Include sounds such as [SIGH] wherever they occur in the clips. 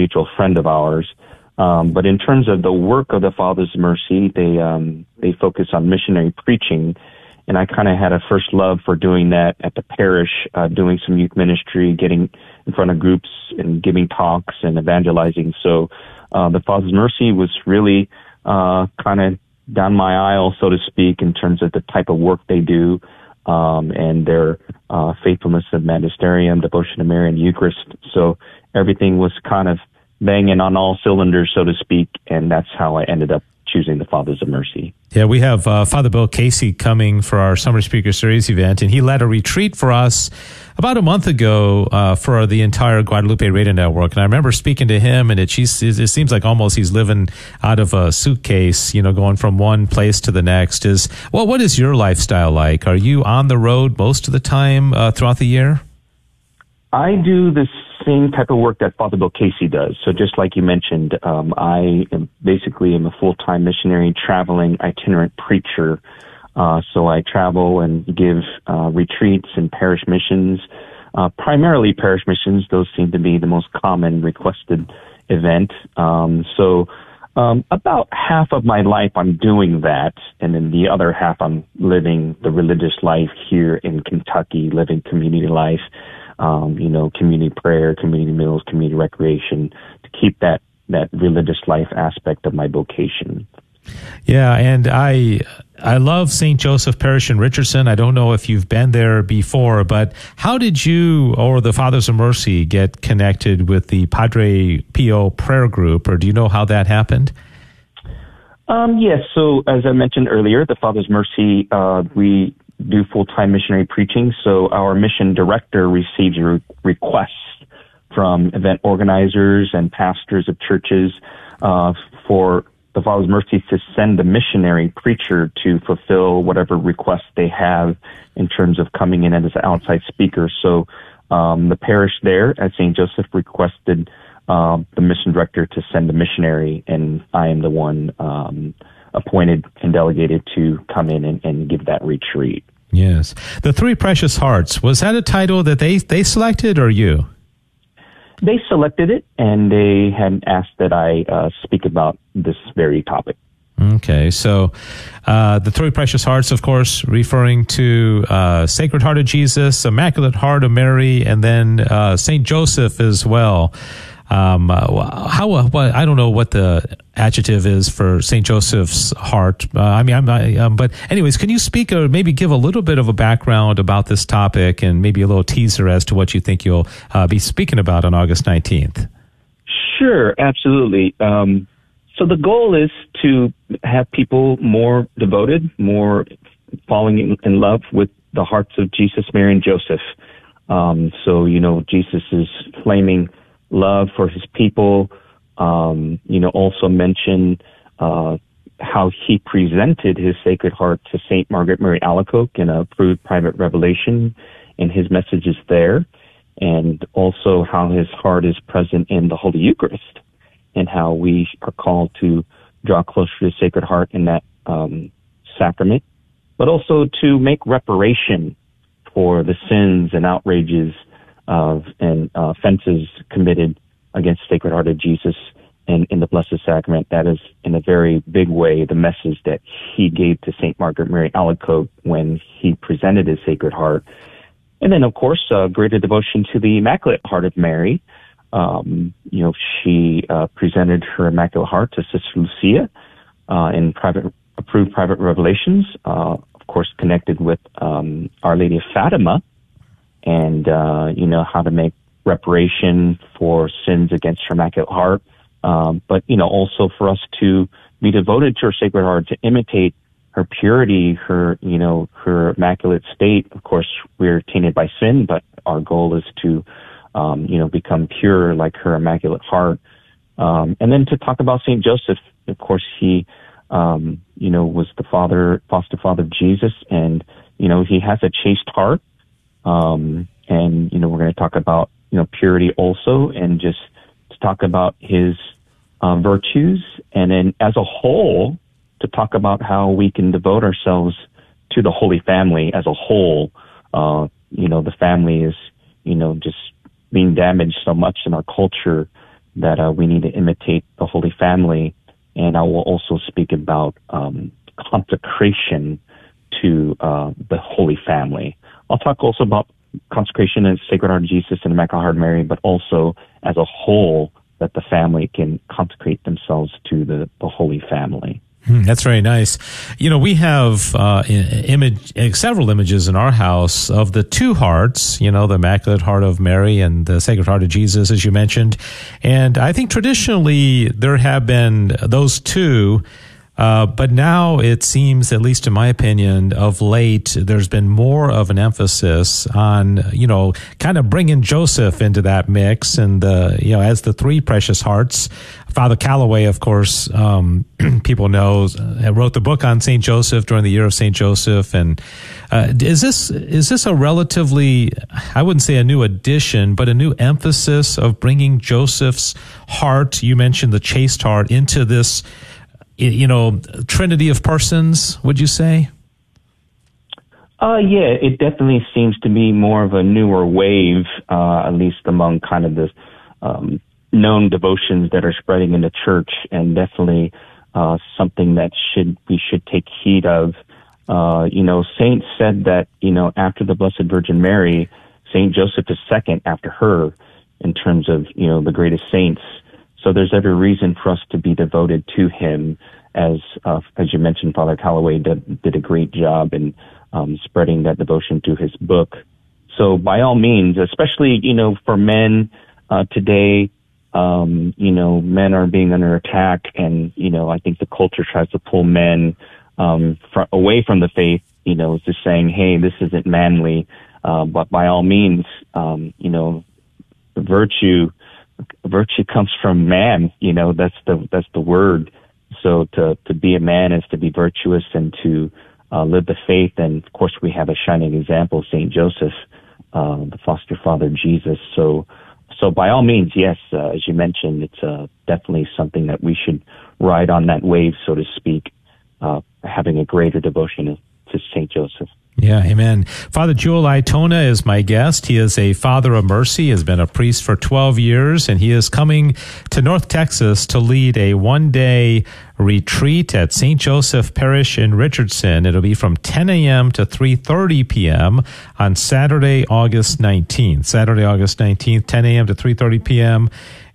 mutual friend of ours. Um, but in terms of the work of the Fathers Mercy, they um, they focus on missionary preaching, and I kind of had a first love for doing that at the parish, uh, doing some youth ministry, getting in front of groups and giving talks and evangelizing. So uh, the Fathers Mercy was really uh, kind of down my aisle, so to speak, in terms of the type of work they do um, and their uh, faithfulness of magisterium, devotion to Mary, and Eucharist. So everything was kind of banging on all cylinders, so to speak, and that's how I ended up choosing the Fathers of Mercy. Yeah, we have uh, Father Bill Casey coming for our Summer Speaker Series event, and he led a retreat for us about a month ago uh, for the entire Guadalupe Radio Network. And I remember speaking to him, and it, it seems like almost he's living out of a suitcase, you know, going from one place to the next. Is well, what is your lifestyle like? Are you on the road most of the time uh, throughout the year? I do the same type of work that Father Bill Casey does. So just like you mentioned, um, I am basically am a full-time missionary, traveling itinerant preacher. Uh, so I travel and give uh, retreats and parish missions, uh, primarily parish missions. Those seem to be the most common requested event. Um, so um, about half of my life I'm doing that, and then the other half I'm living the religious life here in Kentucky, living community life um, you know, community prayer, community meals, community recreation to keep that that religious life aspect of my vocation. Yeah, and I I love St. Joseph Parish in Richardson. I don't know if you've been there before, but how did you or the Fathers of Mercy get connected with the Padre Pio prayer group, or do you know how that happened? Um, yes. So as I mentioned earlier, the Fathers of Mercy, uh, we do full-time missionary preaching. So our mission director receives re- requests from event organizers and pastors of churches uh, for the Father's Mercy to send a missionary preacher to fulfill whatever requests they have in terms of coming in as an outside speaker. So um, the parish there at St. Joseph requested uh, the mission director to send a missionary, and I am the one um, appointed and delegated to come in and, and give that retreat. Yes. The Three Precious Hearts, was that a title that they, they selected or you? They selected it and they had asked that I uh, speak about this very topic. Okay, so uh, the three precious hearts, of course, referring to uh, Sacred Heart of Jesus, Immaculate Heart of Mary, and then uh, Saint Joseph as well. Um, uh, how uh, what, I don't know what the adjective is for Saint Joseph's heart. Uh, I mean, I'm not, um, but anyways, can you speak or maybe give a little bit of a background about this topic and maybe a little teaser as to what you think you'll uh, be speaking about on August 19th? Sure, absolutely. Um, so the goal is to have people more devoted, more falling in love with the hearts of Jesus, Mary, and Joseph. Um, so you know, Jesus is flaming love for his people. Um, you know, also mention uh, how he presented his Sacred Heart to Saint Margaret Mary Alacoque in a private revelation, and his message is there, and also how his heart is present in the Holy Eucharist, and how we are called to draw closer to the Sacred Heart in that um, sacrament, but also to make reparation for the sins and outrages of and uh, offenses committed against Sacred Heart of Jesus and in the Blessed Sacrament. That is, in a very big way, the message that he gave to Saint Margaret Mary Alacoque when he presented his Sacred Heart. And then, of course, uh, greater devotion to the Immaculate Heart of Mary. Um, you know, she uh, presented her Immaculate Heart to Sister Lucia uh, in private approved private revelations. Uh, of course, connected with um, Our Lady of Fatima, and uh, you know how to make reparation for sins against her immaculate heart, um, but you know also for us to be devoted to her sacred heart, to imitate her purity, her you know her immaculate state. Of course, we're tainted by sin, but our goal is to um, you know become pure like her immaculate heart. Um, and then to talk about Saint Joseph, of course, he um, you know was the father, foster father of Jesus, and you know he has a chaste heart. Um, and, you know, we're going to talk about, you know, purity also and just to talk about his um, virtues. And then as a whole, to talk about how we can devote ourselves to the Holy Family as a whole. Uh, you know, the family is, you know, just being damaged so much in our culture. that uh, we need to imitate the Holy Family, and I will also speak about um, consecration to uh, the Holy Family. I'll talk also about consecration and Sacred Heart of Jesus and Immaculate Heart of Mary, but also as a whole that the family can consecrate themselves to the, the Holy Family. Hmm, that's very nice. You know, we have uh, image uh, several images in our house of the two hearts. You know, the Immaculate Heart of Mary and the Sacred Heart of Jesus, as you mentioned. And I think traditionally there have been those two uh, but now it seems, at least in my opinion, of late, there's been more of an emphasis on, you know, kind of bringing Joseph into that mix and the, you know, as the three precious hearts. Father Calloway, of course, um, [CLEARS THROAT] people know, uh, wrote the book on St. Joseph during the year of St. Joseph. And uh, is this, is this a relatively, I wouldn't say a new addition, but a new emphasis of bringing Joseph's heart, you mentioned the chaste heart, into this you know, trinity of persons, would you say? Uh, yeah, it definitely seems to be more of a newer wave, uh, at least among kind of the um, known devotions that are spreading in the church, and definitely uh, something that should we should take heed of. Uh, you know, Saint said that you know after the Blessed Virgin Mary, Saint Joseph is second after her in terms of you know the greatest saints. So there's every reason for us to be devoted to him. As uh, as you mentioned, Father Calloway did, did a great job in um, spreading that devotion to his book. So by all means, especially you know for men uh, today, um, you know men are being under attack, and you know I think the culture tries to pull men um, fr- away from the faith. You know, just saying, hey, this isn't manly. Uh, but by all means, um, you know, virtue virtue comes from man. You know, that's the that's the word. So to to be a man is to be virtuous and to uh, live the faith. And of course, we have a shining example, Saint Joseph, uh, the foster father Jesus. So so by all means, yes, uh, as you mentioned, it's uh, definitely something that we should ride on that wave, so to speak, uh, having a greater devotion to Saint Joseph. Yeah, amen. Father Jewel Aytona is my guest. He is a father of mercy, has been a priest for 12 years, and he is coming to North Texas to lead a one day retreat at St. Joseph Parish in Richardson. It'll be from 10 a.m. to 3.30 p.m. on Saturday, August 19th. Saturday, August 19th, 10 a.m. to 3.30 p.m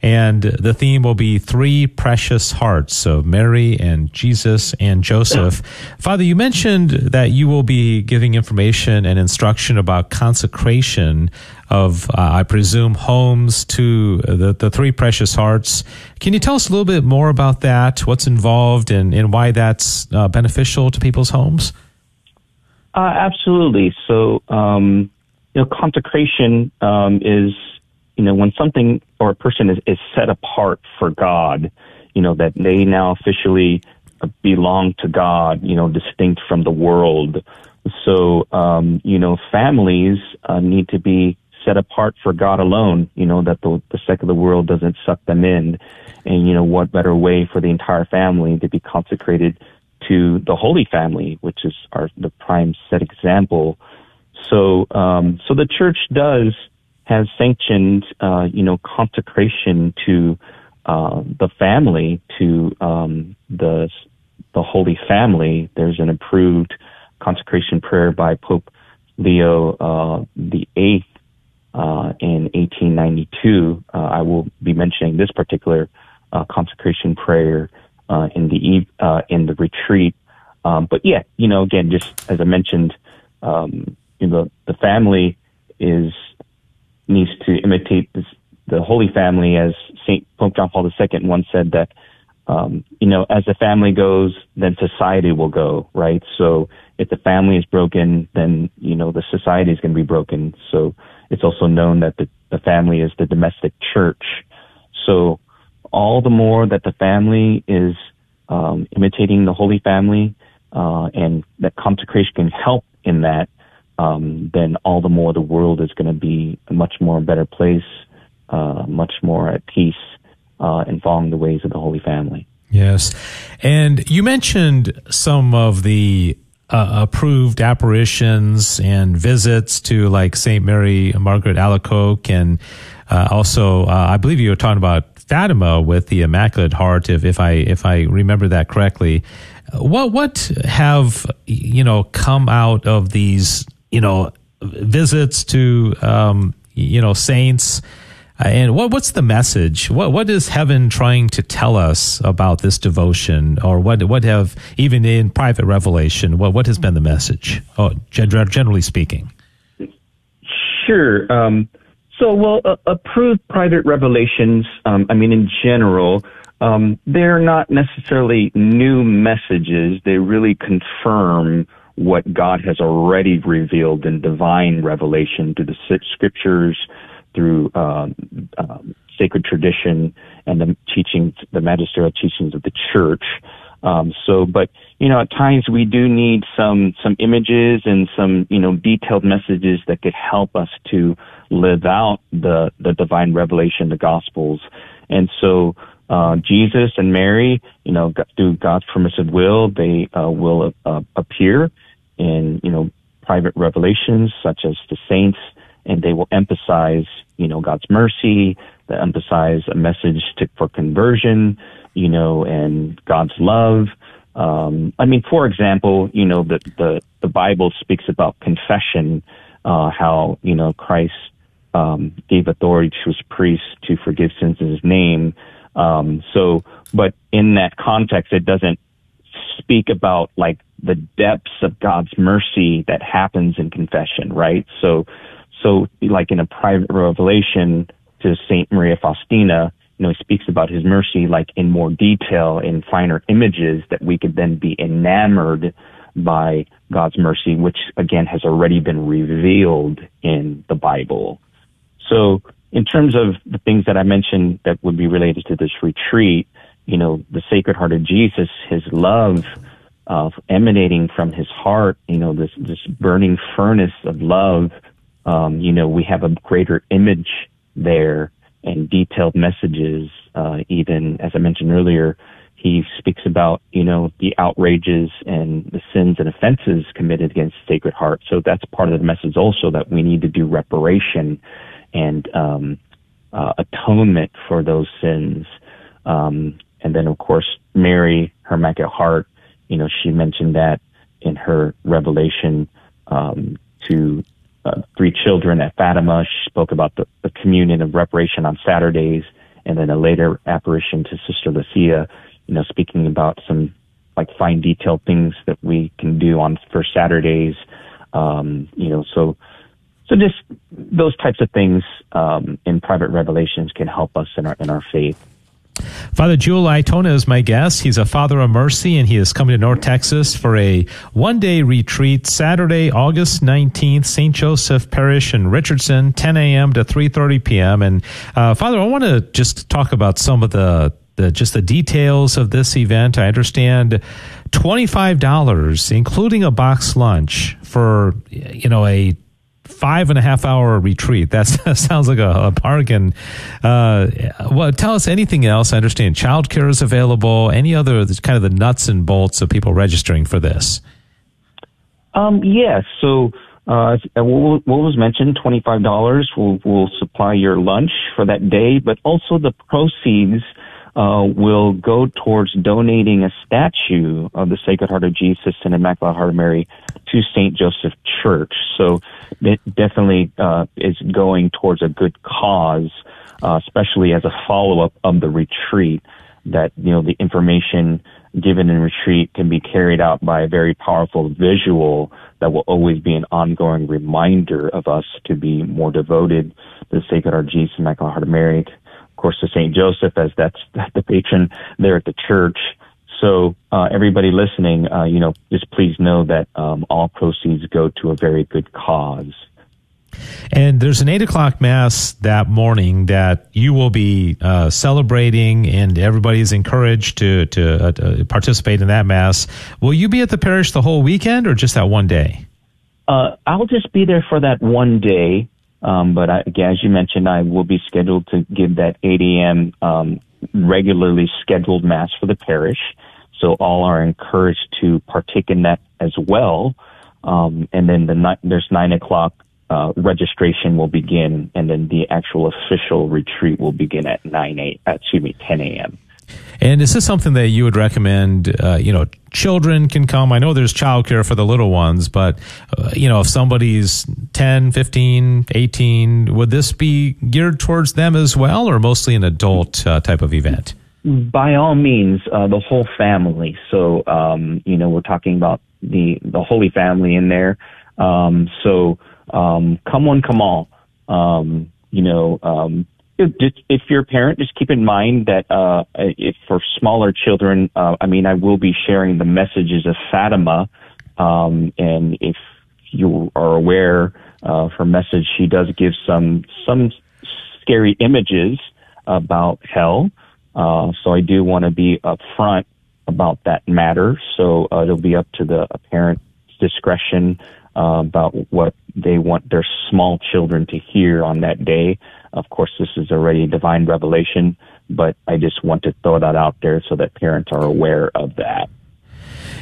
and the theme will be three precious hearts of Mary and Jesus and Joseph. Father, you mentioned that you will be giving information and instruction about consecration of, uh, I presume, homes to the, the three precious hearts. Can you tell us a little bit more about that? What's involved and, and why that's uh, beneficial to people's homes? Uh, absolutely. So, um, you know, consecration um, is you know, when something or a person is, is set apart for God, you know, that they now officially belong to God, you know, distinct from the world. So, um, you know, families uh, need to be set apart for God alone, you know, that the, the secular world doesn't suck them in. And, you know, what better way for the entire family to be consecrated to the Holy Family, which is our, the prime set example. So, um, so the church does, has sanctioned, uh, you know, consecration to uh, the family, to um, the the Holy Family. There's an approved consecration prayer by Pope Leo uh, the Eighth uh, in 1892. Uh, I will be mentioning this particular uh, consecration prayer in the in the retreat. Um, but yeah, you know, again, just as I mentioned, um, you know, the family is needs to imitate this, the Holy Family, as Saint Pope John Paul II once said that, um, you know, as the family goes, then society will go, right? So if the family is broken, then you know the society is going to be broken. So it's also known that the, the family is the domestic church. So all the more that the family is um, imitating the Holy Family, uh, and that consecration can help in that, um, then all the more the world is going to be a much more better place, uh, much more at peace, uh, and following the ways of the Holy Family. Yes. And you mentioned some of the uh, approved apparitions and visits to like St. Mary Margaret Alacoque and uh, also, uh, I believe you were talking about Fatima with the Immaculate Heart, if, if I if I remember that correctly. What what have you know come out of these you know visits to um, you know saints? Uh, and what what's the message? What what is heaven trying to tell us about this devotion, or what what have even in private revelation? What what has been the message? Oh, generally speaking. Sure. Um, so, well, uh, approved private revelations. Um, I mean, in general, um, they're not necessarily new messages. They really confirm what God has already revealed in divine revelation through the scriptures through um, um, sacred tradition and the teachings, the magisterial teachings of the church. Um, so, but you know, at times we do need some some images and some you know detailed messages that could help us to live out the the divine revelation, the Gospels, and so. Uh, Jesus and Mary, you know, through God's permissive will, they uh, will uh, appear in, you know, private revelations such as the saints, and they will emphasize you know, God's mercy, they emphasize a message to, for conversion, you know, and God's love. Um, I mean, for example, you know, the, the, the Bible speaks about confession, uh, how, you know, Christ, um, gave authority to his priests to forgive sins in his name. Um, so, but in that context, it doesn't speak about like the depths of God's mercy that happens in confession, right? So, so, like in a private revelation to Saint Maria Faustina, you know, he speaks about his mercy like in more detail, in finer images that we could then be enamored by God's mercy, which again has already been revealed in the Bible. So, in terms of the things that I mentioned that would be related to this retreat, you know, the Sacred Heart of Jesus, his love of emanating from his heart, you know, this, this burning furnace of love um, you know, we have a greater image there and detailed messages. Uh, even as I mentioned earlier, he speaks about, you know, the outrages and the sins and offenses committed against the Sacred Heart. So that's part of the message also that we need to do reparation and um, uh, atonement for those sins. Um, and then, of course, Mary, her Immaculate Heart, you know, she mentioned that in her revelation um, to uh, three children at Fatima. She spoke about the, the communion of reparation on Saturdays, and then a later apparition to Sister Lucia, you know, speaking about some like fine detailed things that we can do on first Saturdays. Um, you know, so so just those types of things um, in private revelations can help us in our in our faith. Father Jewel Aytona is my guest. He's a Father of Mercy, and he is coming to North Texas for a one-day retreat Saturday, August 19th, St. Joseph Parish in Richardson, 10 a.m. to 3.30 p.m. And uh, Father, I want to just talk about some of the, the just the details of this event. I understand $25, including a box lunch for, you know, a five and a half hour retreat. [LAUGHS] That sounds like a, a bargain. Uh, well, tell us anything else. I understand childcare is available. Any other kind of the nuts and bolts of people registering for this? Um, yes. Yeah, so, uh, what was mentioned, $25 will, will supply your lunch for that day, but also the proceeds uh, will go towards donating a statue of the Sacred Heart of Jesus and Immaculate Heart of Mary to St. Joseph Church. So it definitely uh, is going towards a good cause, uh, especially as a follow-up of the retreat. That you know the information given in retreat can be carried out by a very powerful visual that will always be an ongoing reminder of us to be more devoted to the Sacred Heart of Jesus and Immaculate Heart of Mary, of course, to St. Joseph, as that's the patron there at the church. So, uh, everybody listening, uh, you know, just please know that um, all proceeds go to a very good cause. And there's an eight o'clock mass that morning that you will be uh, celebrating, and everybody is encouraged to to uh, participate in that mass. Will you be at the parish the whole weekend, or just that one day? Uh, I'll just be there for that one day. Um, but I, again, as you mentioned, I will be scheduled to give that 8 a.m. Um, regularly scheduled mass for the parish. So all are encouraged to partake in that as well. Um, and then the ni- there's nine o'clock uh, registration will begin, and then the actual official retreat will begin at nine eight. Uh, excuse me, ten a.m. And is this something that you would recommend? Uh, you know, children can come. I know there's childcare for the little ones, but uh, you know, if somebody's 10, 15, 18, would this be geared towards them as well, or mostly an adult uh, type of event? By all means, uh, the whole family. So, um, you know, we're talking about the the Holy Family in there. Um, so, um, come one, come all. Um, you know, um, if, you're a parent, just keep in mind that uh, if for smaller children, uh, I mean, I will be sharing the messages of Fatima, um, and if you are aware, uh, her message, she does give some some scary images about hell. Uh, so I do want to be upfront about that matter. So uh, it'll be up to the parent's discretion uh, about what they want their small children to hear on that day. Of course, this is already divine revelation, but I just want to throw that out there so that parents are aware of that.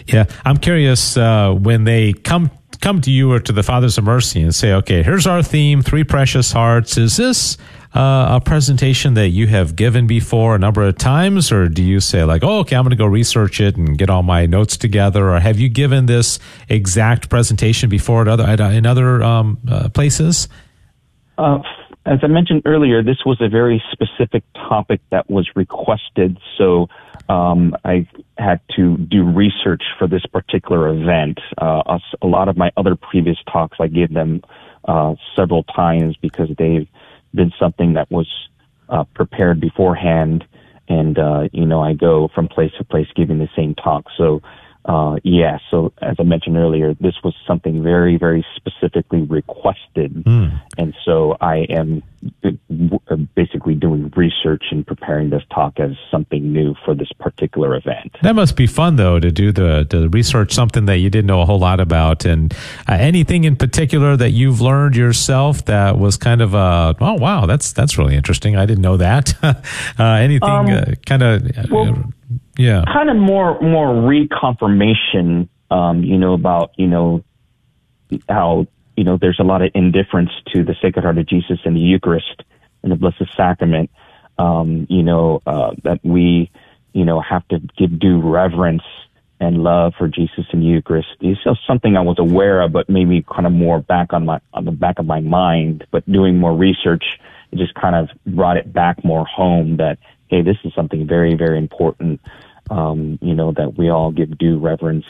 Yeah, I'm curious uh, when they come come to you or to the Fathers of Mercy and say, "Okay, here's our theme: three precious hearts." Is this uh, a presentation that you have given before a number of times, or do you say like, "Oh, okay, I'm going to go research it and get all my notes together," or have you given this exact presentation before at other in other um, uh, places? Uh, as I mentioned earlier, this was a very specific topic that was requested, so um, I had to do research for this particular event. Uh, a, lot of my other previous talks, I gave them uh, several times because they've been something that was uh, prepared beforehand, and uh, you know I go from place to place giving the same talk. So uh, yeah, so as I mentioned earlier, this was something very, very specifically requested. Mm. And so I am basically doing research and preparing this talk as something new for this particular event. That must be fun, though, to do the to research something that you didn't know a whole lot about. And uh, anything in particular that you've learned yourself that was kind of a, oh, wow, that's, that's really interesting. I didn't know that. [LAUGHS] uh, anything um, uh, kind of. Well, yeah. Kind of more more reconfirmation um you know about you know how you know there's a lot of indifference to the sacred heart of jesus and the eucharist and the blessed sacrament. Um you know uh that we you know have to give due reverence and love for jesus and eucharist. It's just something i was aware of but maybe kind of more back on my on the back of my mind. But doing more research it just kind of brought it back more home that hey, this is something very, very important. Um, you know, that we all give due reverence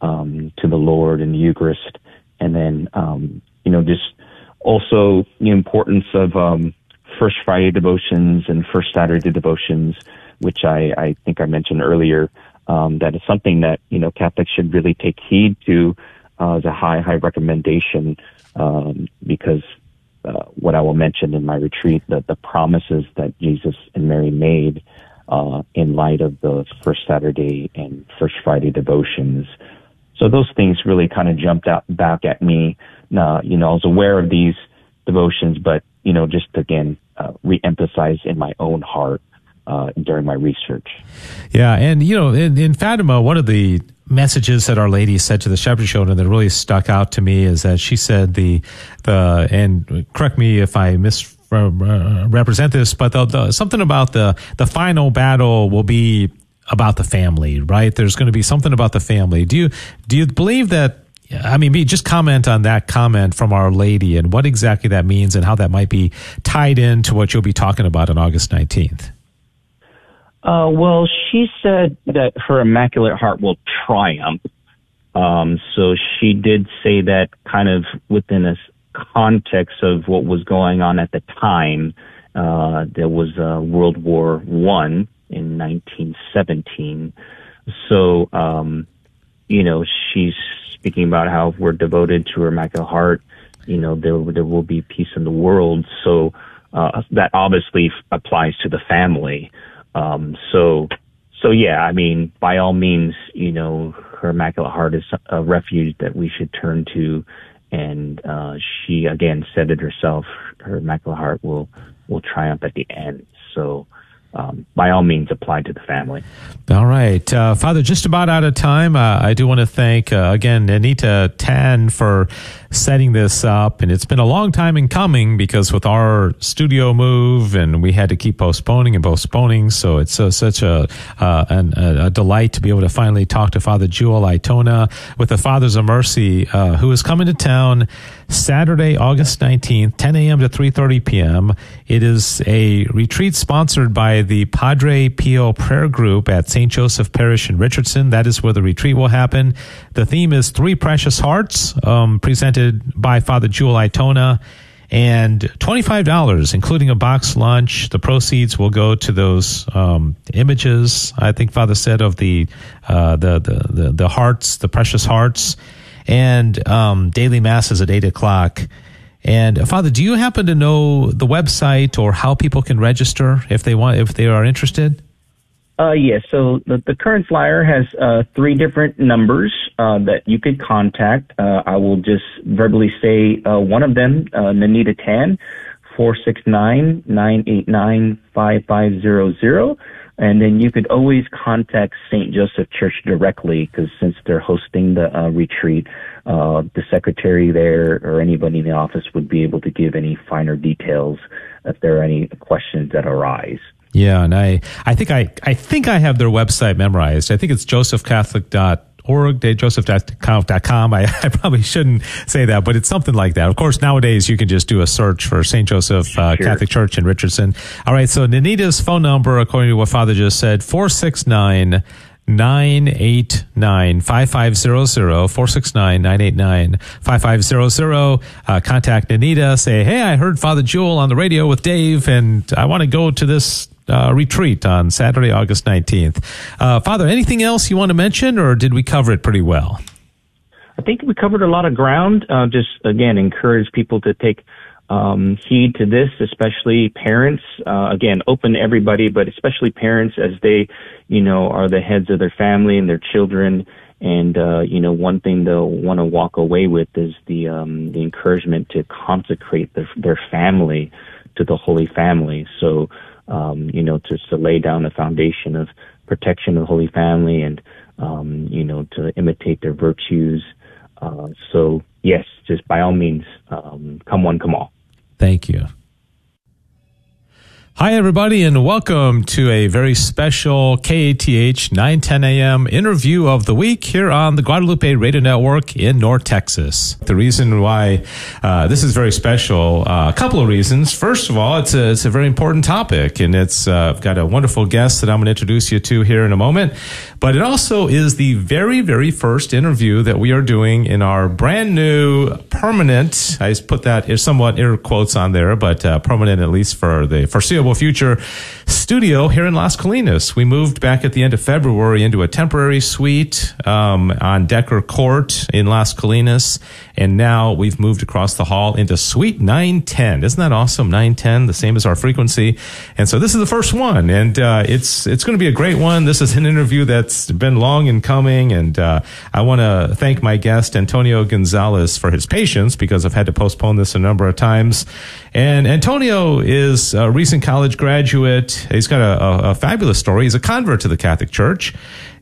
um, to the Lord and the Eucharist, and then um, you know, just also the importance of um, First Friday devotions and First Saturday devotions, which I, I think I mentioned earlier. Um, that is something that you know Catholics should really take heed to uh, as a high, high recommendation um, because uh, what I will mention in my retreat, the, the promises that Jesus and Mary made uh, in light of the First Saturday and First Friday devotions. So those things really kind of jumped out back at me. You know, I was aware of these devotions, but you know, just again, uh, re-emphasize in my own heart uh, during my research. Yeah, and you know, in, in Fatima, one of the messages that Our Lady said to the shepherd children that really stuck out to me is that she said the the and correct me if I miss uh, represent this, but the, the, something about the the final battle will be about the family, right? There's going to be something about the family. Do you do you believe that? I mean, just comment on that comment from Our Lady and what exactly that means and how that might be tied into what you'll be talking about on August 19th. Uh, well, she said that her Immaculate Heart will triumph. Um, so she did say that kind of within a context of what was going on at the time. Uh, there was uh, World War One in 1917. So, um, you know, she's speaking about how we're devoted to her Immaculate Heart. You know, there there will be peace in the world. So uh, that obviously applies to the family. Um, so, so yeah, I mean, by all means, you know, her Immaculate Heart is a refuge that we should turn to. And, uh, she again said it herself, her Immaculate Heart will, will triumph at the end. So, um, by all means apply to the family. All right. Uh, Father, just about out of time. Uh, I do want to thank, uh, again, Anita Tan for setting this up. And it's been a long time in coming because with our studio move and we had to keep postponing and postponing. So it's such a, uh, an, a, delight to be able to finally talk to Father Jewel Aytona with the Fathers of Mercy, uh, who is coming to town Saturday, August 19th, 10 a.m. to 3.30 p.m. It is a retreat sponsored by the Padre Pio Prayer Group at St. Joseph Parish in Richardson. That is where the retreat will happen. The theme is Three Precious Hearts, um, presented by Father Jewel Aytona and $25, including a box lunch. The proceeds will go to those um, images, I think Father said, of the, uh, the, the, the, the, hearts, the precious hearts and um, daily mass is at eight o'clock. And uh, Father, do you happen to know the website or how people can register if they want, if they are interested? Uh, yes. Yeah, so the, the, current flyer has uh, three different numbers uh, that you could contact. Uh, I will just verbally say uh, one of them, Nanita Tan, 469 989 5500. And then you could always contact St. Joseph Church directly because since they're hosting the uh, retreat, uh, the secretary there or anybody in the office would be able to give any finer details if there are any questions that arise. Yeah, and I, I think I, I think I have their website memorized. I think it's josephcatholic.org org, datejoseph.com. I, [LAUGHS] I probably shouldn't say that, but it's something like that. Of course, nowadays you can just do a search for St. Joseph uh, sure. Catholic Church in Richardson. All right. So Nanita's phone number, according to what Father just said, 469 989 5500 469 989 5500. Uh, contact Nanita. Say, hey, I heard Father Jewel on the radio with Dave, and I want to go to this uh, retreat on Saturday, August 19th. Uh, Father, anything else you want to mention, or did we cover it pretty well? I think we covered a lot of ground. Uh, just again, encourage people to take um, heed to this, especially parents. Uh, again, open to everybody, but especially parents as they, you know, are the heads of their family and their children. And uh, you know, one thing they'll want to walk away with is the um, the encouragement to consecrate their, their family to the Holy Family. So um, you know, to, to lay down the foundation of protection of the Holy Family and, um, you know, to imitate their virtues. Uh, so, yes, just by all means, um, come one, come all. Thank you. Hi, everybody, and welcome to a very special KATH 910 AM interview of the week here on the Guadalupe Radio Network in North Texas. The reason why uh, this is very special, uh, a couple of reasons. First of all, it's a, it's a very important topic, and it's uh, I've got a wonderful guest that I'm going to introduce you to here in a moment. But it also is the very, very first interview that we are doing in our brand new permanent, I put that somewhat air quotes on there, but uh, permanent at least for the foreseeable future studio here in Las Colinas. We moved back at the end of February into a temporary suite um, on Decker Court in Las Colinas. And now we've moved across the hall into suite 910. Isn't that awesome? 910, the same as our frequency. And so this is the first one. And uh, it's, it's going to be a great one. This is an interview that's been long in coming. And uh, I want to thank my guest, Antonio Gonzalez, for his patience because I've had to postpone this a number of times. And Antonio is a recent college graduate. He's got a, a, a fabulous story. He's a convert to the Catholic Church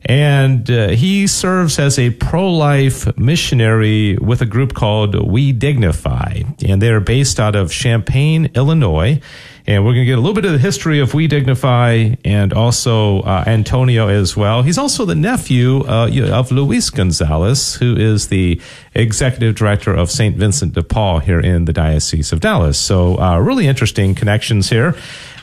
and uh, he serves as a pro-life missionary with a group called We Dignify, and they're based out of Champaign, Illinois. And we're going to get a little bit of the history of We Dignify and also uh, Antonio as well. He's also the nephew uh, of Luis Gonzalez, who is the executive director of St. Vincent de Paul here in the Diocese of Dallas. So, uh, really interesting connections here.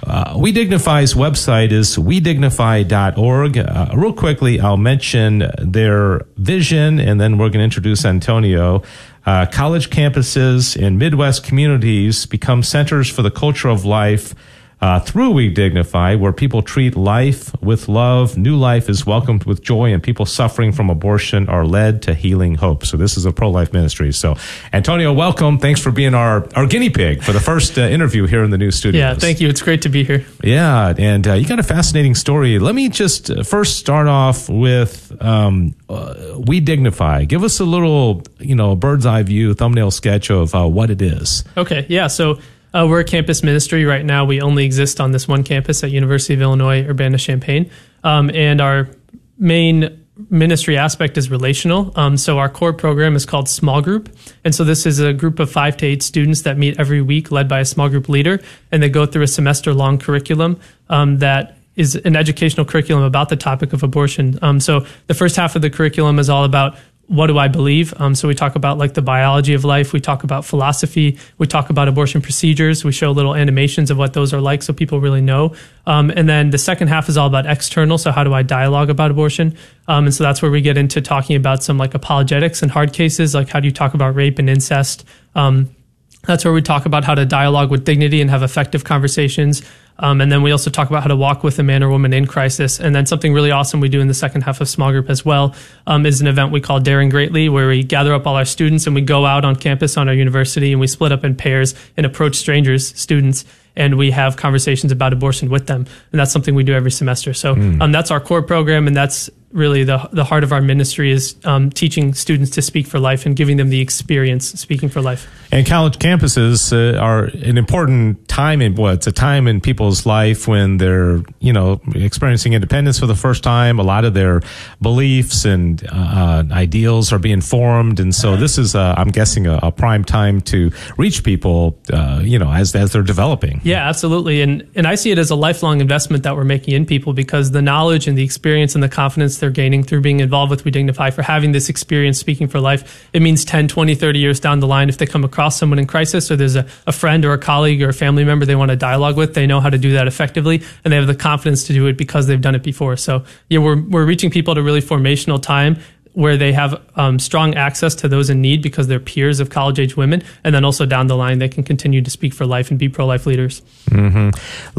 Uh, we Dignify's website is wedignify.org. Uh, real quickly, I'll mention their vision and then we're going to introduce Antonio. Uh, college campuses in Midwest communities become centers for the culture of life uh, through We Dignify, where people treat life with love. New life is welcomed with joy, and people suffering from abortion are led to healing hope. So this is a pro-life ministry. So, Antonio, welcome. Thanks for being our, our guinea pig for the first uh, interview here in the new studio. Yeah, thank you. It's great to be here. Yeah, and uh, you got a fascinating story. Let me just uh, first start off with um, uh, We Dignify. Give us a little, you know, bird's eye view, thumbnail sketch of uh, what it is. Okay, yeah. So Uh, we're a campus ministry right now. We only exist on this one campus at University of Illinois Urbana-Champaign, um, and our main ministry aspect is relational. Um, so our core program is called Small Group, and so this is a group of five to eight students that meet every week, led by a small group leader, and they go through a semester-long curriculum um, that is an educational curriculum about the topic of abortion. Um, so the first half of the curriculum is all about what do I believe? Um, so we talk about like the biology of life. We talk about philosophy. We talk about abortion procedures. We show little animations of what those are like so people really know. Um, and then the second half is all about external. So how do I dialogue about abortion? Um, and so that's where we get into talking about some like apologetics and hard cases, like how do you talk about rape and incest? That's where we talk about how to dialogue with dignity and have effective conversations. Um, and then we also talk about how to walk with a man or woman in crisis. And then something really awesome we do in the second half of small group as well um, is an event we call Daring Greatly, where we gather up all our students and we go out on campus on our university and we split up in pairs and approach strangers, students, and we have conversations about abortion with them. And that's something we do every semester. So mm. um, that's our core program, and that's really the the heart of our ministry is um, teaching students to speak for life and giving them the experience speaking for life. And college campuses uh, are an important time in what well, it's a time in people's life when they're you know experiencing independence for the first time. A lot of their beliefs and uh, ideals are being formed, and so this is uh, I'm guessing a, a, prime time to reach people uh, you know as as they're developing. Yeah, absolutely, and and I see it as a lifelong investment that we're making in people because the knowledge and the experience and the confidence they're gaining through being involved with We Dignify, for having this experience speaking for life. It means 10, 20, 30 years down the line, if they come across someone in crisis or there's a, a friend or a colleague or a family member they want to dialogue with, they know how to do that effectively and they have the confidence to do it because they've done it before. So, yeah, we're, we're reaching people at a really formational time where they have um, strong access to those in need because they're peers of college age women. And then also down the line, they can continue to speak for life and be pro life leaders. Mm-hmm.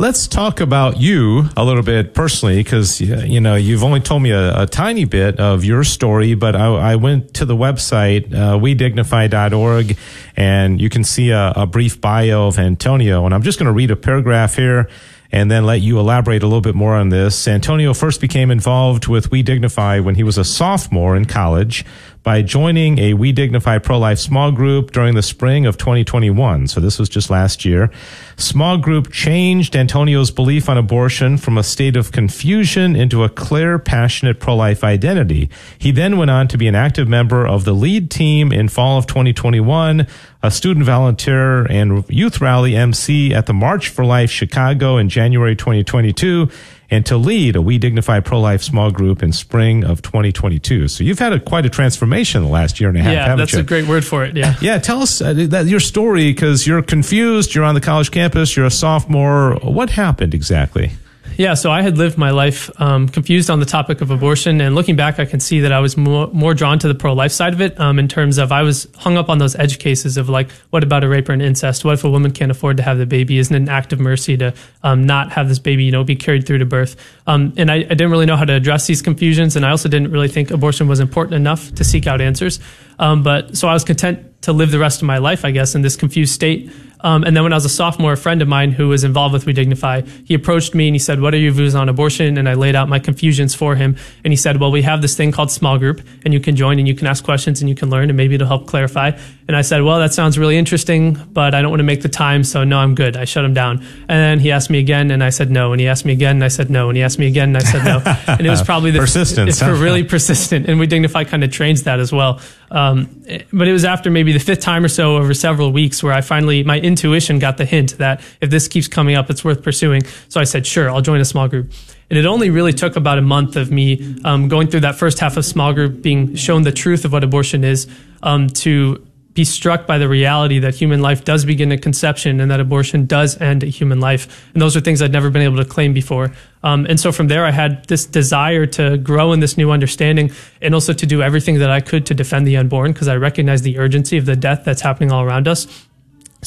Let's talk about you a little bit personally because, you know, you've only told me a, a tiny bit of your story, but I, I went to the website, uh, wedignify.org, and you can see a, a brief bio of Antonio. And I'm just going to read a paragraph here and then let you elaborate a little bit more on this. Antonio first became involved with We Dignify when he was a sophomore in college by joining a We Dignify Pro Life small group during the spring of 2021. So this was just last year. Small group changed Antonio's belief on abortion from a state of confusion into a clear, passionate pro-life identity. He then went on to be an active member of the lead team in fall of 2021, a student volunteer and youth rally MC at the March for Life Chicago in January 2022 and to lead a We Dignify Pro Life small group in spring of 2022. So you've had a, quite a transformation the last year and a half. Yeah, that's you? a great word for it. Yeah. Yeah. Tell us uh, that your story because you're confused. You're on the college campus. You're a sophomore. What happened exactly? Yeah, so I had lived my life um, confused on the topic of abortion, and looking back, I can see that I was more, more drawn to the pro life side of it. Um, in terms of, I was hung up on those edge cases of like, what about a rape or an incest? What if a woman can't afford to have the baby? Isn't it an act of mercy to um, not have this baby, you know, be carried through to birth? Um, and I, I, didn't really know how to address these confusions, and I also didn't really think abortion was important enough to seek out answers. Um, but so I was content to live the rest of my life, I guess, in this confused state. Um, and then when I was a sophomore, a friend of mine who was involved with We Dignify, he approached me and he said, "What are your views on abortion?" And I laid out my confusions for him. And he said, "Well, we have this thing called small group, and you can join and you can ask questions and you can learn, and maybe it'll help clarify." And I said, "Well, that sounds really interesting, but I don't want to make the time, so no, I'm good." I shut him down. And then he asked me again, and I said no. And he asked me again, and I said no. And he asked me again, and I said no. [LAUGHS] and it was probably the persistence. [LAUGHS] It's really persistent, and We Dignify kind of trains that as well. Um, but it was after maybe the fifth time or so over several weeks where I finally my intuition got the hint that if this keeps coming up, it's worth pursuing. So I said, sure, I'll join a small group. And it only really took about a month of me um, going through that first half of small group, being shown the truth of what abortion is, um, to be struck by the reality that human life does begin at conception and that abortion does end a human life. And those are things I'd never been able to claim before. Um, and so from there, I had this desire to grow in this new understanding and also to do everything that I could to defend the unborn because I recognize the urgency of the death that's happening all around us.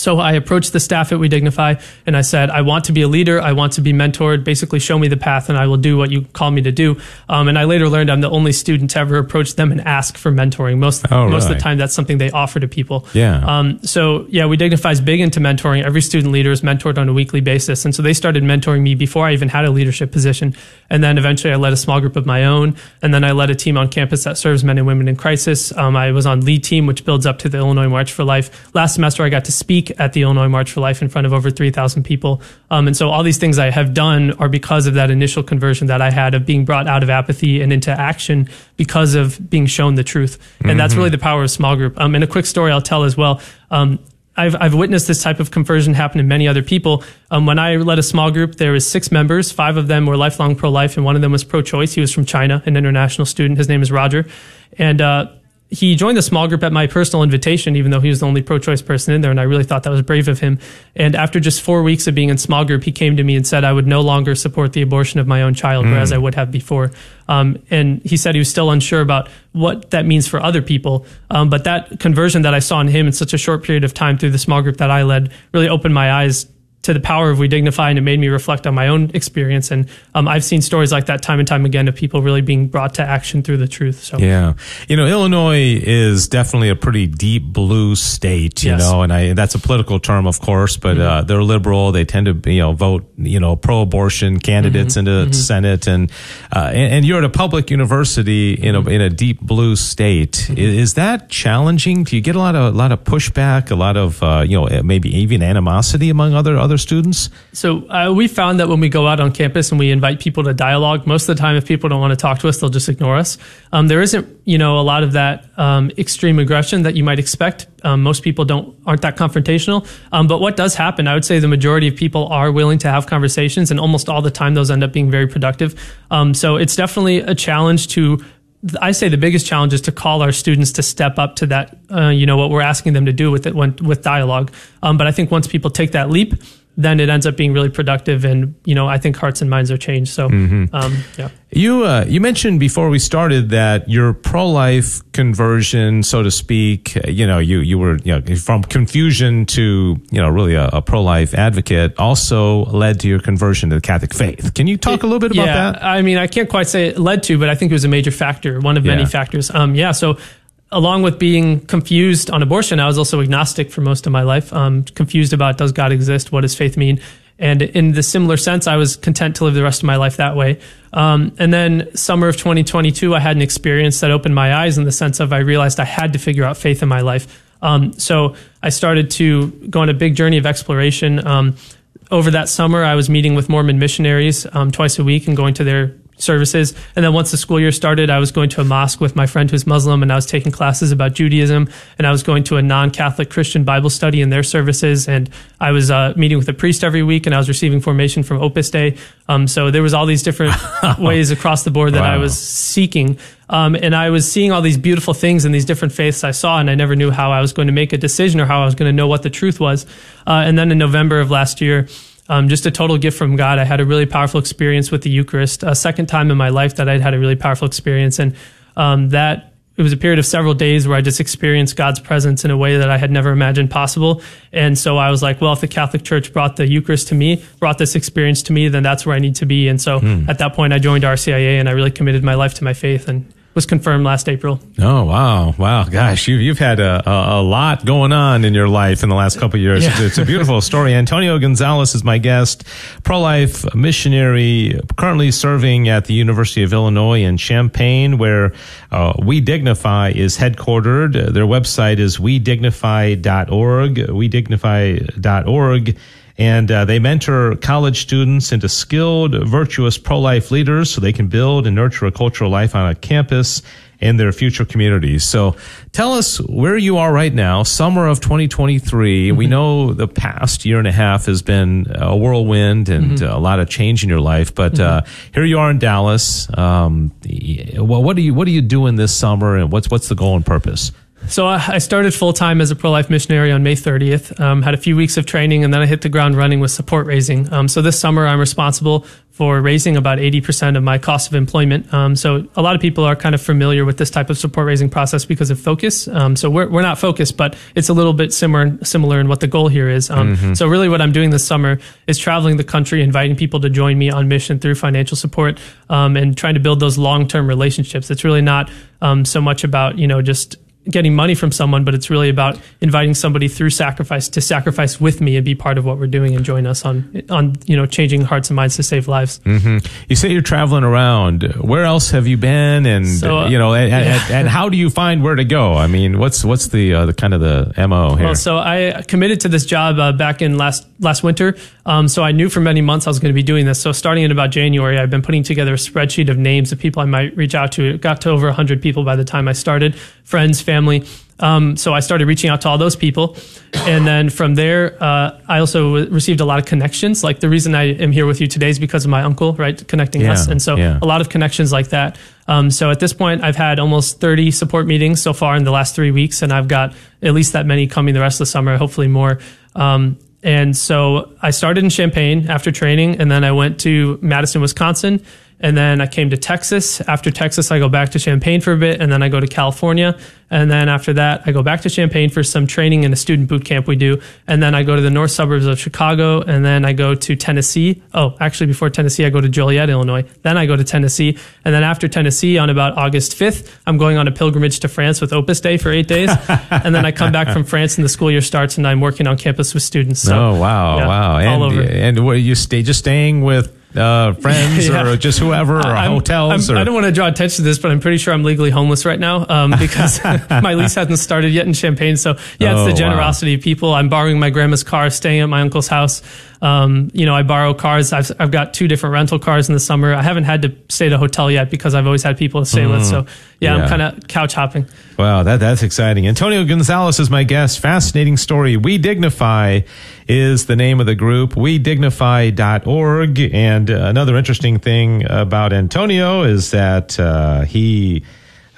So I approached the staff at We Dignify and I said, I want to be a leader. I want to be mentored. Basically, show me the path and I will do what you call me to do. Um, and I later learned I'm the only student to ever approach them and ask for mentoring. Most, oh, most right. of the time, that's something they offer to people. Yeah. Um, so, yeah, We Dignify is big into mentoring. Every student leader is mentored on a weekly basis. And so they started mentoring me before I even had a leadership position. And then eventually I led a small group of my own. And then I led a team on campus that serves men and women in crisis. Um, I was on lead team, which builds up to the Illinois March for Life. Last semester, I got to speak at the Illinois March for Life in front of over 3,000 people. Um, and so all these things I have done are because of that initial conversion that I had of being brought out of apathy and into action because of being shown the truth. And mm-hmm. that's really the power of small group. Um, and a quick story I'll tell as well. Um, I've, I've witnessed this type of conversion happen in many other people. Um, when I led a small group, there was six members. Five of them were lifelong pro-life, and one of them was pro-choice. He was from China, an international student. His name is Roger, and uh, he joined the small group at my personal invitation, even though he was the only pro-choice person in there, and I really thought that was brave of him. And after just four weeks of being in small group, he came to me and said I would no longer support the abortion of my own child, mm. whereas I would have before. Um, and he said he was still unsure about what that means for other people. Um, but that conversion that I saw in him in such a short period of time through the small group that I led really opened my eyes to the power of We Dignify, and it made me reflect on my own experience. And um, I've seen stories like that time and time again of people really being brought to action through the truth. So yeah, you know, Illinois is definitely a pretty deep blue state, you yes. know, and I that's a political term, of course, but mm-hmm. uh, they're liberal. They tend to you know vote you know pro-abortion candidates mm-hmm. into mm-hmm. Senate, and, uh, and, and you're at a public university in a in a deep blue state. Mm-hmm. Is that challenging? Do you get a lot of a lot of pushback, a lot of uh, you know maybe even animosity among other other other students? So uh, we found that when we go out on campus and we invite people to dialogue, most of the time, if people don't want to talk to us, they'll just ignore us. Um, there isn't, you know, a lot of that um, extreme aggression that you might expect. Um, most people don't aren't that confrontational. Um, but what does happen, I would say, the majority of people are willing to have conversations, and almost all the time, those end up being very productive. Um, so it's definitely a challenge to I say the biggest challenge is to call our students to step up to that, uh, you know, what we're asking them to do with it when, with dialogue. Um, but I think once people take that leap, then it ends up being really productive and you know i think hearts and minds are changed. So mm-hmm. um, yeah. You uh, you mentioned before we started that your pro-life conversion so to speak you know you you were you know from confusion to you know really a, a pro-life advocate also led to your conversion to the catholic faith. Can you talk it, a little bit about yeah, that? I mean i can't quite say it led to but i think it was a major factor one of yeah. many factors. Um, yeah so along with being confused on abortion, I was also agnostic for most of my life. Um, confused about does God exist? What does faith mean? And in the similar sense, I was content to live the rest of my life that way. Um, and then summer of 2022, I had an experience that opened my eyes in the sense of I realized I had to figure out faith in my life. Um, so I started to go on a big journey of exploration. Um, over that summer, I was meeting with Mormon missionaries um, twice a week and going to their services. And then once the school year started, I was going to a mosque with my friend who's Muslim and I was taking classes about Judaism and I was going to a non-Catholic Christian Bible study in their services. And I was uh, meeting with a priest every week and I was receiving formation from Opus Dei. Um, so there was all these different [LAUGHS] ways across the board that wow. I was seeking. Um, and I was seeing all these beautiful things in these different faiths I saw, and I never knew how I was going to make a decision or how I was going to know what the truth was. Uh, and then in November of last year, um, just a total gift from God. I had a really powerful experience with the Eucharist, a second time in my life that I'd had a really powerful experience. And um, that it was a period of several days where I just experienced God's presence in a way that I had never imagined possible. And so I was like, well, if the Catholic Church brought the Eucharist to me, brought this experience to me, then that's where I need to be. And so hmm. at that point, I joined RCIA and I really committed my life to my faith. And was confirmed last April. Oh wow, wow, gosh, you've you've had a, a, a lot going on in your life in the last couple years. Yeah. It's, a beautiful [LAUGHS] story. Antonio Gonzalez is my guest, pro-life missionary, currently serving at the University of Illinois in Champaign, where uh, We Dignify is headquartered. Their website is wedignify.org. Wedignify.org and uh, they mentor college students into skilled, virtuous pro-life leaders so they can build and nurture a cultural life on a campus and their future communities. So tell us where you are right now, summer of 2023. Mm-hmm. We know the past year and a half has been a whirlwind and mm-hmm. a lot of change in your life, but mm-hmm. uh, here you are in Dallas. Um, well, what are you what are you doing this summer, and what's what's the goal and purpose? So I started full time as a pro life missionary on May 30th. Um, had a few weeks of training, and then I hit the ground running with support raising. Um, so this summer, I'm responsible for raising about 80% of my cost of employment. Um, so a lot of people are kind of familiar with this type of support raising process because of focus. Um, so we're we're not focused, but it's a little bit similar similar in what the goal here is. Um, mm-hmm. So really, what I'm doing this summer is traveling the country, inviting people to join me on mission through financial support, um, and trying to build those long term relationships. It's really not so much about you know just getting money from someone, but it's really about inviting somebody through sacrifice to sacrifice with me and be part of what we're doing and join us on on you know changing hearts and minds to save lives. Mm-hmm. You say you're traveling around. Where else have you been? And so, uh, you know, and, [LAUGHS] yeah. and, and, how do you find where to go? I mean, what's what's the uh, the kind of the mo here? Well, so I committed to this job uh, back in last last winter. Um, so I knew for many months I was going to be doing this. So starting in about January, I've been putting together a spreadsheet of names of people I might reach out to. It got to over 100 people by the time I started, friends, family. Um, so I started reaching out to all those people. And then from there, uh, I also received a lot of connections. Like the reason I am here with you today is because of my uncle, right? Connecting yeah, us. And so yeah. a lot of connections like that. Um, so at this point, I've had almost 30 support meetings so far in the last three weeks, and I've got at least that many coming the rest of the summer, hopefully more. Um, and so I started in Champaign after training, and then I went to Madison, Wisconsin, and then I came to Texas. After Texas, I go back to Champaign for a bit, and then I go to California. And then after that, I go back to Champaign for some training in a student boot camp we do. And then I go to the north suburbs of Chicago, and then I go to Tennessee. Oh, actually, before Tennessee, I go to Joliet, Illinois. Then I go to Tennessee. And then after Tennessee, on about August 5th, I'm going on a pilgrimage to France with Opus Dei for eight days. [LAUGHS] and then I come back from France, and the school year starts, and I'm working on campus with students. So, oh, wow, yeah, wow. And, all over. And what, you stay just staying with uh, friends [LAUGHS] yeah. or just whoever or I'm, hotels? I'm, or? I don't want to draw attention to this, but I'm pretty sure I'm legally homeless right now um, because [LAUGHS] [LAUGHS] my lease hasn't started yet in Champaign. So yeah, it's oh, the generosity wow. of people. I'm borrowing my grandma's car, staying at my uncle's house. Um, you know, I borrow cars. I've, I've got two different rental cars in the summer. I haven't had to stay at a hotel yet because I've always had people to stay mm, with. So yeah, yeah. I'm kind of couch hopping. Wow, that that's exciting. Antonio Gonzalez is my guest. Fascinating story. We Dignify is the name of the group. We Dignify.org. And another interesting thing about Antonio is that uh, he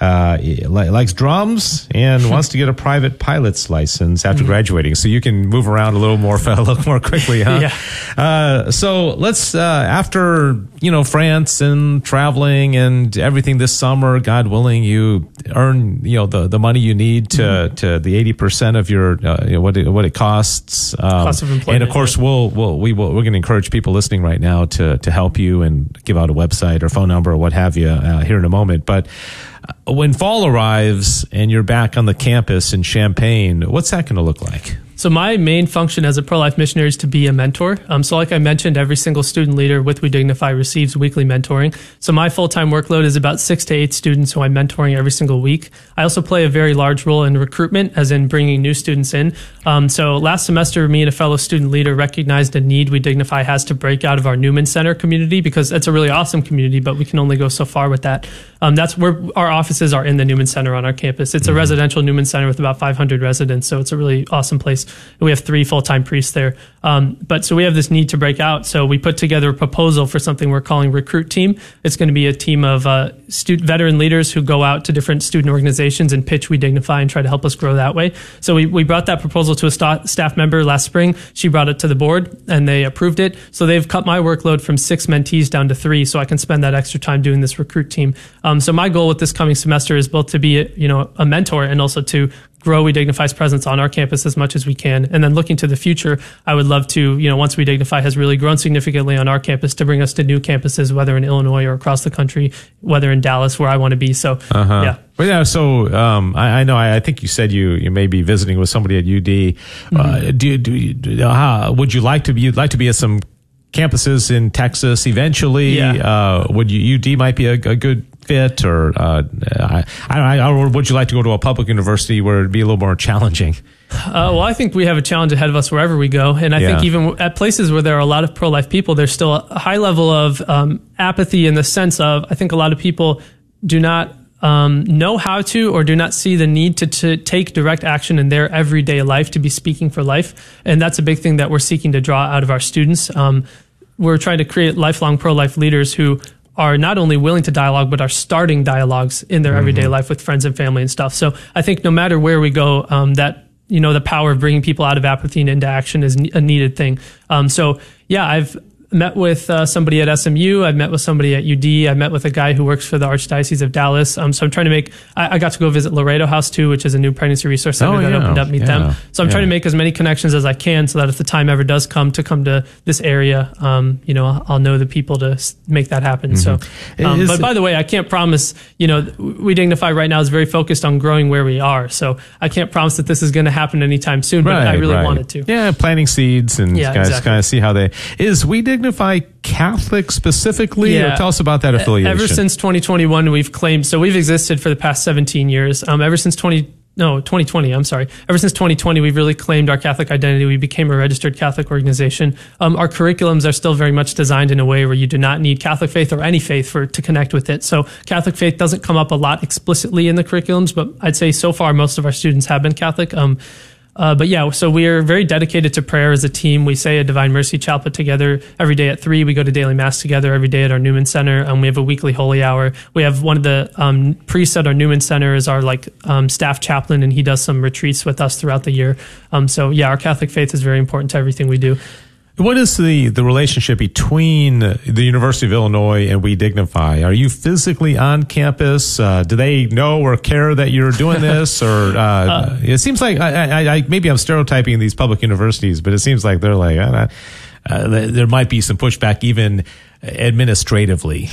uh, likes drums and [LAUGHS] wants to get a private pilot's license after mm-hmm. graduating, so you can move around a little more, [LAUGHS] a little more quickly, huh? yeah. Uh, so let's uh, after you know France and traveling and everything this summer, God willing, you earn you know the, the money you need to mm-hmm. to the eighty percent of your uh, you know, what it, what it costs. Um, Cost of employment. And of course, we'll, we'll we will we're going to encourage people listening right now to to help you and give out a website or phone number or what have you uh, here in a moment, but when fall arrives and you're back on the campus in Champaign, what's that going to look like? So my main function as a pro-life missionary is to be a mentor. Um, so like I mentioned, every single student leader with We Dignify receives weekly mentoring. So my full-time workload is about six to eight students who I'm mentoring every single week. I also play a very large role in recruitment, as in bringing new students in. Um, so last semester, me and a fellow student leader recognized a need We Dignify has to break out of our Newman Center community because it's a really awesome community, but we can only go so far with that. Um, that's where our offices are in the Newman Center on our campus. It's a mm-hmm. residential Newman Center with about 500 residents, so it's a really awesome place. We have three full time priests there. Um, but so we have this need to break out. So we put together a proposal for something we're calling Recruit Team. It's going to be a team of uh, student, veteran leaders who go out to different student organizations and pitch We Dignify and try to help us grow that way. So we, we brought that proposal to a st- staff member last spring. She brought it to the board and they approved it. So they've cut my workload from six mentees down to three, so I can spend that extra time doing this recruit team. Um, so my goal with this coming semester is both to be, you know, a mentor and also to grow We Dignify's presence on our campus as much as we can. And then looking to the future, I would love to, you know, once We Dignify has really grown significantly on our campus, to bring us to new campuses, whether in Illinois or across the country, whether in Dallas, where I want to be. So, uh-huh. yeah. But yeah, so um, I, I, know. I, I, think you said you you may be visiting with somebody at UD. Uh, mm-hmm. Uh, do, do, do uh, would you like to be? You'd like to be at some campuses in Texas eventually? Yeah. Uh, would you UD might be a, a good fit, or uh, I, I, or would you like to go to a public university where it'd be a little more challenging? Uh, well, I think we have a challenge ahead of us wherever we go, and I yeah. think even at places where there are a lot of pro-life people, there's still a high level of um, apathy in the sense of I think a lot of people do not um, know how to or do not see the need to, to take direct action in their everyday life to be speaking for life. And that's a big thing that we're seeking to draw out of our students. Um, we're trying to create lifelong pro life leaders who are not only willing to dialogue, but are starting dialogues in their mm-hmm. everyday life with friends and family and stuff. So I think no matter where we go, um, that you know the power of bringing people out of apathy and into action is a needed thing. Um, so yeah, I've met with uh, somebody at SMU. I've met with somebody at UD. I met with a guy who works for the Archdiocese of Dallas. Um, so I'm trying to make. I, I, got to go visit Loreto House too, which is a new pregnancy resource center oh, that yeah. opened up. Meet yeah. them. So I'm yeah. trying to make as many connections as I can, so that if the time ever does come to come to this area, um, you know, I'll, I'll, know the people to make that happen. Mm-hmm. So, um, but by the way, I can't promise. You know, we dignify right now is very focused on growing where we are. So I can't promise that this is going to happen anytime soon. But I really right. want it to. Yeah, planting seeds and Yeah, guys exactly. kind of see how they is we dignify Catholic specifically. Yeah. Or tell us about that affiliation. Ever since 2021, we've claimed so we've existed for the past 17 years. Um, ever since 20 no 2020 i'm sorry ever since 2020 we've really claimed our catholic identity we became a registered catholic organization um, our curriculums are still very much designed in a way where you do not need catholic faith or any faith for to connect with it so catholic faith doesn't come up a lot explicitly in the curriculums but i'd say so far most of our students have been catholic um, uh, but yeah, so we are very dedicated to prayer as a team. We say a Divine Mercy Chaplet together every day at three. We go to daily mass together every day at our Newman Center. Um, we have a weekly holy hour. We have one of the um, priests at our Newman Center is our like um, staff chaplain, and he does some retreats with us throughout the year. Um, so yeah, our Catholic faith is very important to everything we do. What is the, the relationship between the University of Illinois and We Dignify? Are you physically on campus? Uh, do they know or care that you're doing [LAUGHS] this? Or uh, uh, it seems like I, I, I, maybe I'm stereotyping these public universities, but it seems like they're like uh, there might be some pushback even administratively.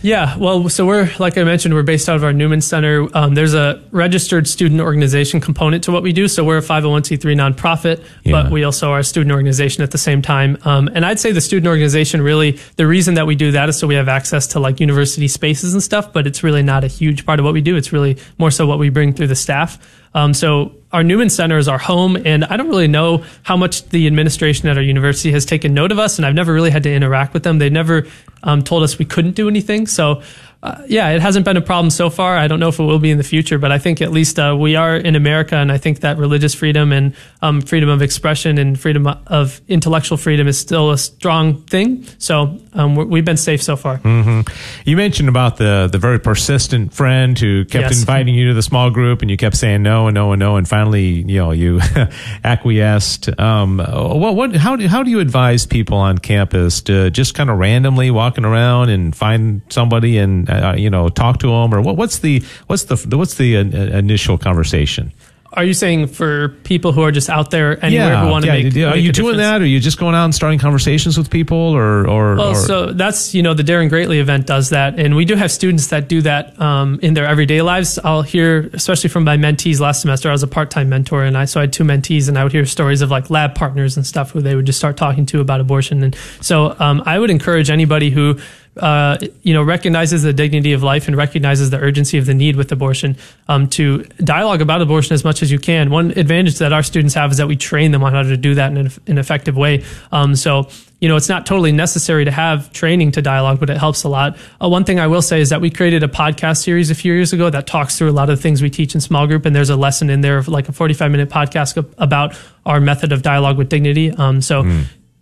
Yeah, well, so we're like I mentioned, we're based out of our Newman Center. Um, there's a registered student organization component to what we do. So we're a 501c3 nonprofit, Yeah. but we also are a student organization at the same time. Um, and I'd say the student organization really the reason that we do that is so we have access to like university spaces and stuff. But it's really not a huge part of what we do. It's really more so what we bring through the staff. Um, so our Newman Center is our home, and I don't really know how much the administration at our university has taken note of us, and I've never really had to interact with them. They never um, told us we couldn't do anything. So, uh, yeah, it hasn't been a problem so far. I don't know if it will be in the future, but I think at least uh, we are in America, and I think that religious freedom and um, freedom of expression and freedom of intellectual freedom is still a strong thing. So um, we're, we've been safe so far. Mm-hmm. You mentioned about the the very persistent friend who kept Yes. inviting you to the small group, and you kept saying no and no and no, and finally, you know, you [LAUGHS] acquiesced. Um, what what how do how do you advise people on campus to just kind of randomly walking around and find somebody and uh, you know talk to them, or what, what's the what's the what's the uh, initial conversation? Are you saying for people who are just out there anywhere who want to yeah. make? Are make you doing difference? that? Or are you just going out and starting conversations with people, or or, Well, or so that's you know the Daring Greatly event does that, and we do have students that do that um, in their everyday lives. I'll hear, especially from my mentees last semester. I was a part-time mentor, and I so I had two mentees, and I would hear stories of like lab partners and stuff who they would just start talking to about abortion. And so um, I would encourage anybody who uh, you know recognizes the dignity of life and recognizes the urgency of the need with abortion um, to dialogue about abortion as much as you can. One advantage that our students have is that we train them on how to do that in an, effective way. Um, so you know, it's not totally necessary to have training to dialogue, but it helps a lot. Uh, one thing I will say is that we created a podcast series a few years ago that talks through a lot of the things we teach in small group, and there's a lesson in there of like a 45 minute podcast about our method of dialogue with dignity. Um, so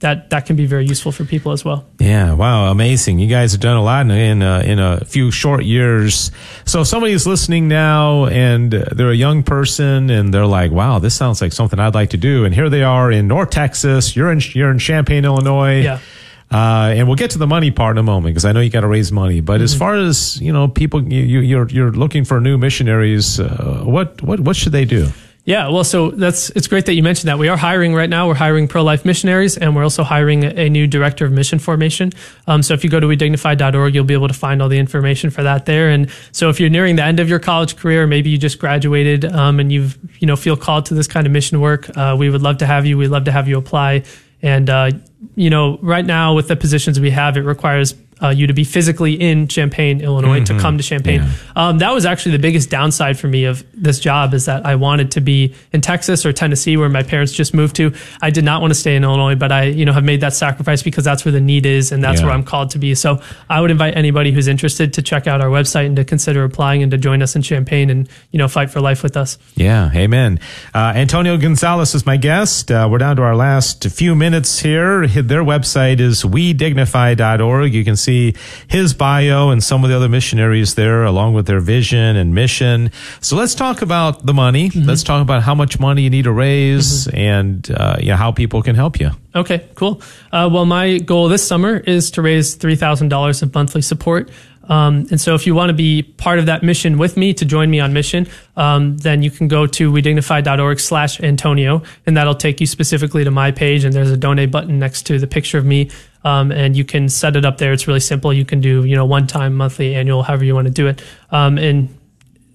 that that can be very useful for people as well. Yeah, wow, amazing! You guys have done a lot in in a, in a few short years. So, if somebody is listening now and they're a young person and they're like, "Wow, this sounds like something I'd like to do," and here they are in North Texas. You're in you're in Champaign, Illinois. Yeah. Uh, and we'll get to the money part in a moment because I know you got to raise money. But as far as you know, people you, you, you're you're looking for new missionaries. Uh, what what what should they do? Yeah, well, so that's it's great that you mentioned that. We are hiring right now. We're hiring pro life missionaries, and we're also hiring a, new director of mission formation. Um, so if you go to wedignify.org, you'll be able to find all the information for that there. And so if you're nearing the end of your college career, maybe you just graduated um, and you've you know feel called to this kind of mission work, uh, we would love to have you. We'd love to have you apply. And uh, you know, right now with the positions we have, it requires uh, you to be physically in Champaign, Illinois, to come to Champaign. Yeah. Um, that was actually the biggest downside for me of this job is that I wanted to be in Texas or Tennessee, where my parents just moved to. I did not want to stay in Illinois, but I, you know, have made that sacrifice because that's where the need is and that's Yeah. where I'm called to be. So I would invite anybody who's interested to check out our website and to consider applying and to join us in Champaign and you know fight for life with us. Yeah, amen. Uh, Antonio Gonzalez is my guest. Uh, we're down to our last few minutes here. Their website is wedignify.org. You can see see his bio and some of the other missionaries there, along with their vision and mission. So let's talk about the money. Mm-hmm. Let's talk about how much money you need to raise mm-hmm. and uh, you know, how people can help you. Okay, cool. Uh, well, my goal this summer is to raise $3,000 of monthly support. Um, and so if you want to be part of that mission with me to join me on mission, um, then you can go to wedignify.org slash Antonio, and that'll take you specifically to my page. And there's a donate button next to the picture of me. Um, and you can set it up there. It's really simple. You can do, you know, one time, monthly, annual, however you want to do it. Um, and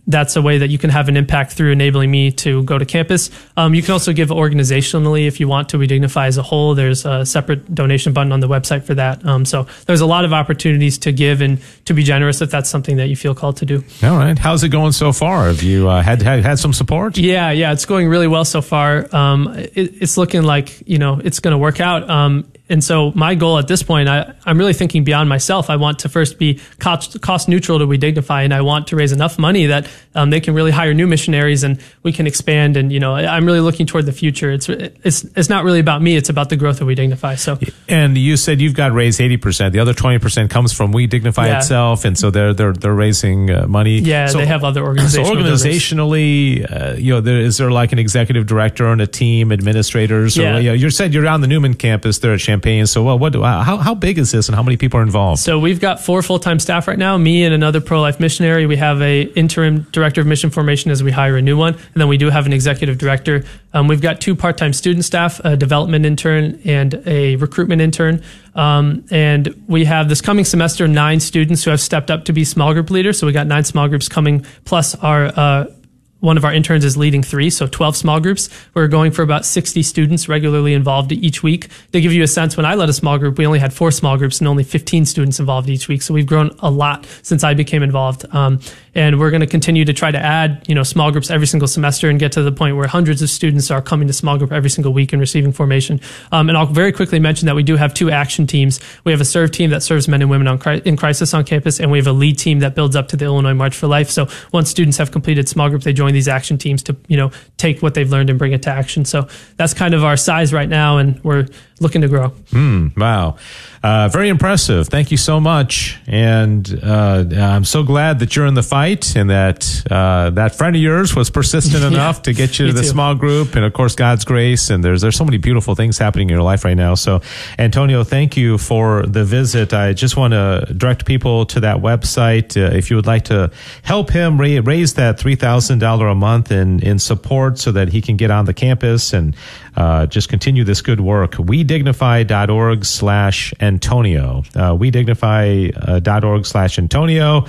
that's a way that you can have an impact through enabling me to go to campus. Um, you can also give organizationally if you want to. We dignify as a whole. There's a separate donation button on the website for that. Um, so there's a lot of opportunities to give and to be generous if that's something that you feel called to do. All right. How's it going so far? Have you uh, had, had, had some support? Yeah, yeah, it's going really well so far. Um, it, it's looking like you know it's going to work out. And so my goal at this point, I, am really thinking beyond myself. I want to first be cost, cost neutral to We Dignify, and I want to raise enough money that um, they can really hire new missionaries and we can expand. And you know, I'm really looking toward the future. It's it's it's not really about me. It's about the growth of We Dignify. So, and you said you've got raised 80 percent. The other 20 percent comes from We Dignify yeah. itself, and so they're they're they're raising uh, money. Yeah, so, they have other organizations. So organizationally, uh, you know, there, is there like an executive director and a team, administrators? Or, yeah. You, know, you said you're on the Newman campus there at Champaign. So, well, what do I, how how big is this, and how many people are involved? So we've got four full time staff right now. Me and another pro life missionary. We have a interim director of mission formation as we hire a new one, and then we do have an executive director. Um, we've got two part time student staff, a development intern and a recruitment intern. Um, and we have this coming semester nine students who have stepped up to be small group leaders. So we got nine small groups coming, plus our uh, one of our interns is leading three, so 12 small groups. We're going for about 60 students regularly involved each week. To give you a sense, when I led a small group, we only had four small groups and only 15 students involved each week. So we've grown a lot since I became involved. Um, and we're going to continue to try to add, you know, small groups every single semester and get to the point where hundreds of students are coming to small group every single week and receiving formation. Um, and I'll very quickly mention that we do have two action teams. We have a serve team that serves men and women on, in crisis on campus, and we have a lead team that builds up to the Illinois March for Life. So once students have completed small group, they join these action teams to, you know, take what they've learned and bring it to action. So that's kind of our size right now, and we're looking to grow. Mm, wow. Uh, very impressive. Thank you so much. And uh, I'm so glad that you're in the fight and that uh, that friend of yours was persistent [LAUGHS] enough to get you to the too. small group. And of course, God's grace. And there's there's so many beautiful things happening in your life right now. So, Antonio, thank you for the visit. I just want to direct people to that website uh, if you would like to help him raise that three thousand dollar a month in in support so that he can get on the campus and uh, just continue this good work. WeDignify.org slash Antonio. Uh, WeDignify.org slash Antonio.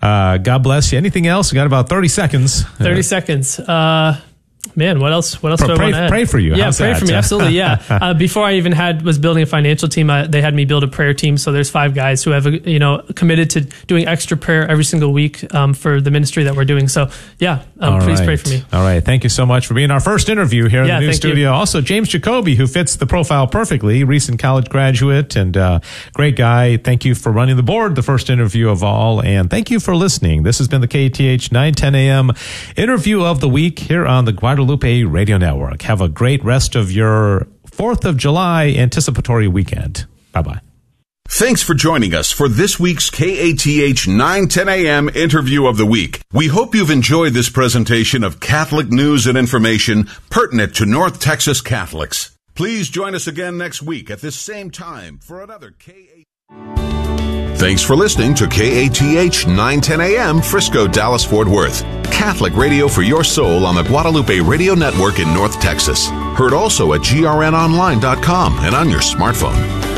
Uh, God bless you. Anything else? We got about 30 seconds. 30 seconds. Uh, man, what else? What else pray, do I want to add? Pray for you. Yeah, How's pray that? for me. [LAUGHS] Absolutely. Yeah. [LAUGHS] uh, before I even had was building a financial team, I, they had me build a prayer team. So there's five guys who have you know committed to doing extra prayer every single week um, for the ministry that we're doing. So yeah, um, please right. pray for me. All right. Thank you so much for being our first interview here in yeah, the new studio. You. Also, James Jacoby, who fits the profile perfectly, recent college graduate and uh, great guy. Thank you for running the board, the first interview of all, and thank you for listening. This has been the KATH 910 a.m. interview of the week here on the Guadalupe Radio Network. Have a great rest of your 4th of July anticipatory weekend. Bye bye. Thanks for joining us for this week's KATH 910 AM interview of the week. We hope you've enjoyed this presentation of Catholic news and information pertinent to North Texas Catholics. Please join us again next week at this same time for another KATH. Thanks for listening to KATH 910 AM Frisco, Dallas, Fort Worth. Catholic radio for your soul on the Guadalupe Radio Network in North Texas. Heard also at grnonline.com and on your smartphone.